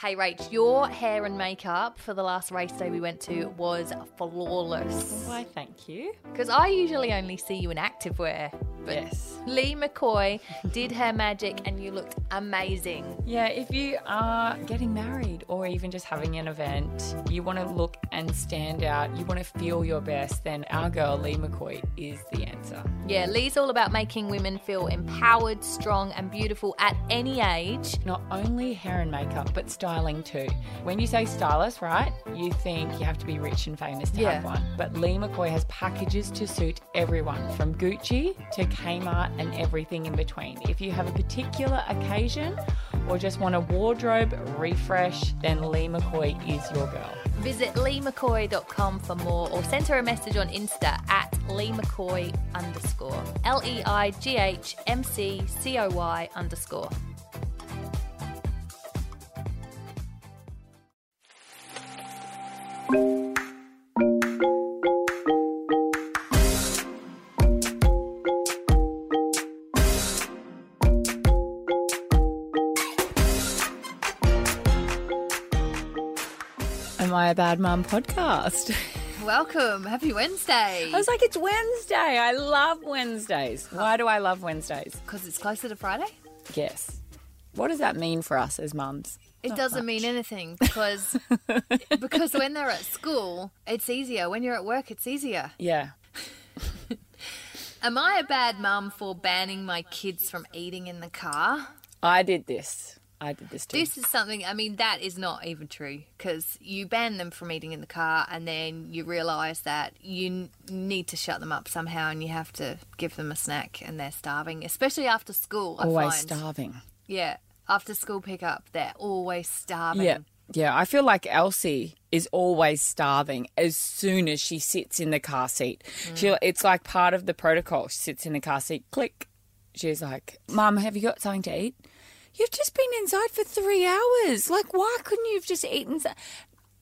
Hey, Rach, your hair and makeup for the last race day we went to was flawless. Why, thank you. Because I usually only see you in activewear. But Yes. Leigh McCoy did her magic and you looked amazing. Yeah, if you are getting married or even just having an event, you want to look and stand out, you want to feel your best, then our girl Leigh McCoy is the answer. Yeah, Leigh's all about making women feel empowered, strong, and beautiful at any age. Not only hair and makeup, but styling too. When you say stylist, right, you think you have to be rich and famous to Yeah. have one. But Leigh McCoy has packages to suit everyone, from Gucci to Kmart and everything in between. If you have a particular occasion or just want a wardrobe refresh, then Leigh McCoy is your girl. Visit leighmccoy.com for more or send her a message on Insta at leighmccoy underscore. L E I G H M C C O Y underscore. Am I a Bad Mum podcast? Welcome. Happy Wednesday. I was like, it's Wednesday. I love Wednesdays. Oh. Why do I love Wednesdays? Because it's closer to Friday? Yes. What does that mean for us as mums? It Not doesn't much. mean anything because because when they're at school, it's easier. When you're at work, it's easier. Yeah. Am I a bad mum for banning my kids from eating in the car? I did this. I did this too. This is something, I mean, that is not even true because you ban them from eating in the car and then you realise that you n- need to shut them up somehow and you have to give them a snack and they're starving, especially after school. I Always find. starving. Yeah, after school pickup, they're always starving. Yeah. Yeah. I feel like Elsie is always starving as soon as she sits in the car seat. Mm. She, it's like part of the protocol. She sits in the car seat, click. She's like, Mum, have you got something to eat? You've just been inside for three hours. Like, why couldn't you have just eaten? so-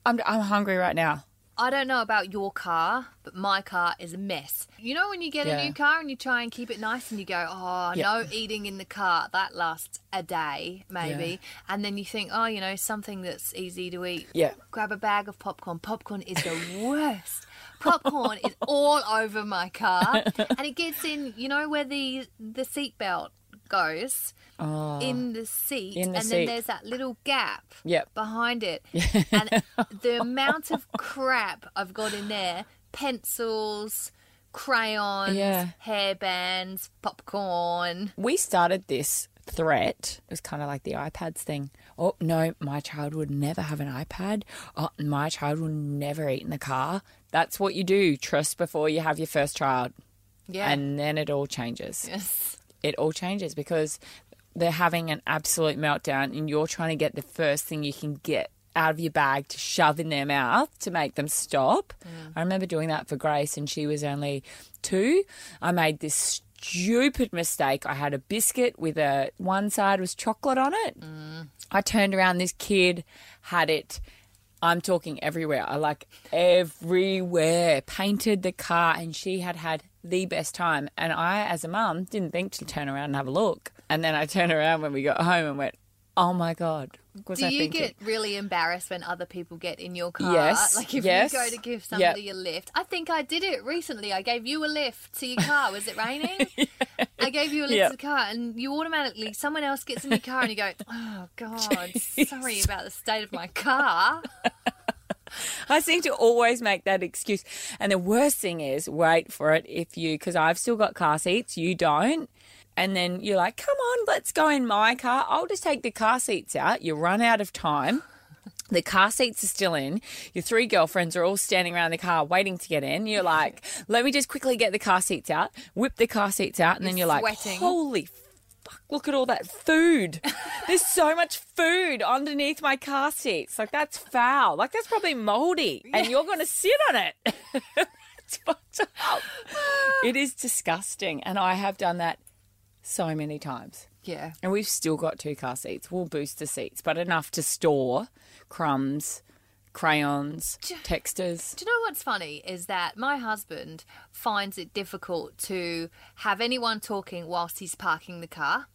I'm, I'm hungry right now. I don't know about your car, but my car is a mess. You know when you get Yeah. a new car and you try and keep it nice and you go, oh, Yeah. no eating in the car. That lasts a day, maybe. And then you think, oh, you know, something that's easy to eat. Yeah. Grab a bag of popcorn. Popcorn is the worst. Popcorn is all over my car. And it gets in, you know, where the, the seatbelt goes oh. in the seat. Oh. In the and seat. then there's that little gap Yep. behind it. and the amount of crap I've got in there pencils, crayons, Yeah. hairbands, popcorn. we started this threat. It was kind of like the iPads thing. Oh, no, my child would never have an iPad. Oh, my child will never eat in the car. That's what you do. Trust before you have your first child. Yeah. And then it all changes. yes. It all changes because they're having an absolute meltdown and you're trying to get the first thing you can get out of your bag to shove in their mouth to make them stop. Mm. I remember doing that for Grace and she was only two. I made this stupid mistake. I had a biscuit with a one side was chocolate on it. Mm. I turned around this kid had it I'm talking everywhere. I like everywhere. Painted the car, and she had had the best time. And I, as a mum, didn't think to turn around and have a look. And then I turned around when we got home and went, "Oh my god!" Was Do I you thinking? get really embarrassed when other people get in your car? Yes, Like if yes. you go to give Yep. somebody a lift. I think I did it recently. I gave you a lift to your car. Was it raining? I gave you a lift Yep. to the car, and you automatically, someone else gets in your car, and you go, "Oh God, sorry about the state of my car." I seem to always make that excuse. And the worst thing is, wait for it if you, because I've still got car seats, you don't. And then you're like, come on, let's go in my car. I'll just take the car seats out. You run out of time. The car seats are still in. Your three girlfriends are all standing around the car waiting to get in. You're like, let me just quickly get the car seats out, whip the car seats out, and then You're you're sweating. like, holy fuck, look at all that food. There's so much food underneath my car seats. Like, that's foul. Like, that's probably moldy. And you're going to sit on it. it's fucked up. Oh. It is disgusting. And I have done that so many times. Yeah. And we've still got two car seats. We'll boost the seats, but enough to store crumbs, crayons, texters. Do you know what's funny is that my husband finds it difficult to have anyone talking whilst he's parking the car.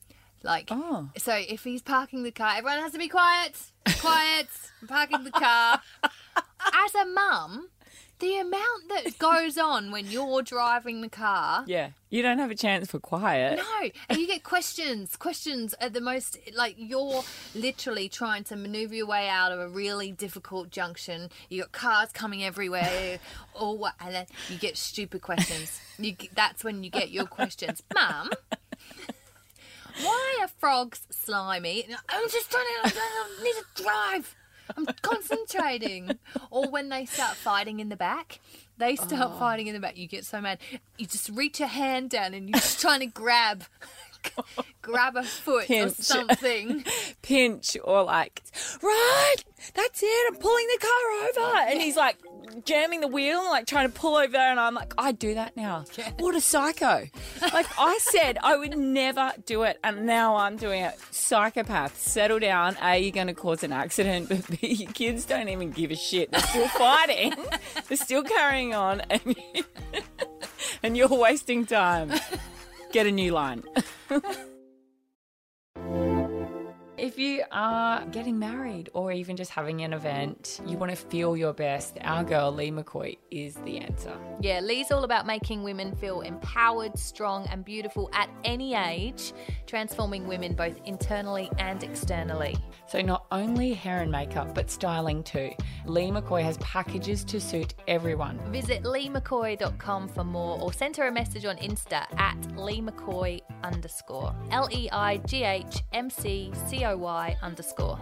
Like, Oh. so if he's parking the car, everyone has to be quiet. Quiet. I'm parking the car. As a mum, the amount that goes on when you're driving the car. Yeah. You don't have a chance for quiet. No, and you get questions. Questions at the most like you're literally trying to maneuver your way out of a really difficult junction. You got cars coming everywhere, or what, and then you get stupid questions. You that's when you get your questions, Mum. Why are frogs slimy? I'm just trying to. I need to drive. I'm concentrating. Or when they start fighting in the back, they start Oh. fighting in the back. You get so mad. You just reach your hand down and you're just trying to grab, grab a foot Pinch. or something. Pinch or like, right, that's it, I'm pulling the car over. And he's like jamming the wheel and like trying to pull over. And I'm like, I do that now. What a psycho. Like I said, I would never do it. And now I'm doing it. Psychopath, settle down. A, you're going to cause an accident. But B, your kids don't even give a shit. They're still fighting. They're still carrying on. And, you, and you're wasting time. Get a new line. If you are getting married or even just having an event, you want to feel your best, our girl Leigh McCoy is the answer. Yeah, Leigh's all about making women feel empowered, strong, and beautiful at any age, transforming women both internally and externally. So, not only hair and makeup, but styling too. Leigh McCoy has packages to suit everyone. Visit leighmccoy.com for more or send her a message on Insta at leighmccoy underscore. L E I G H M C C Y underscore.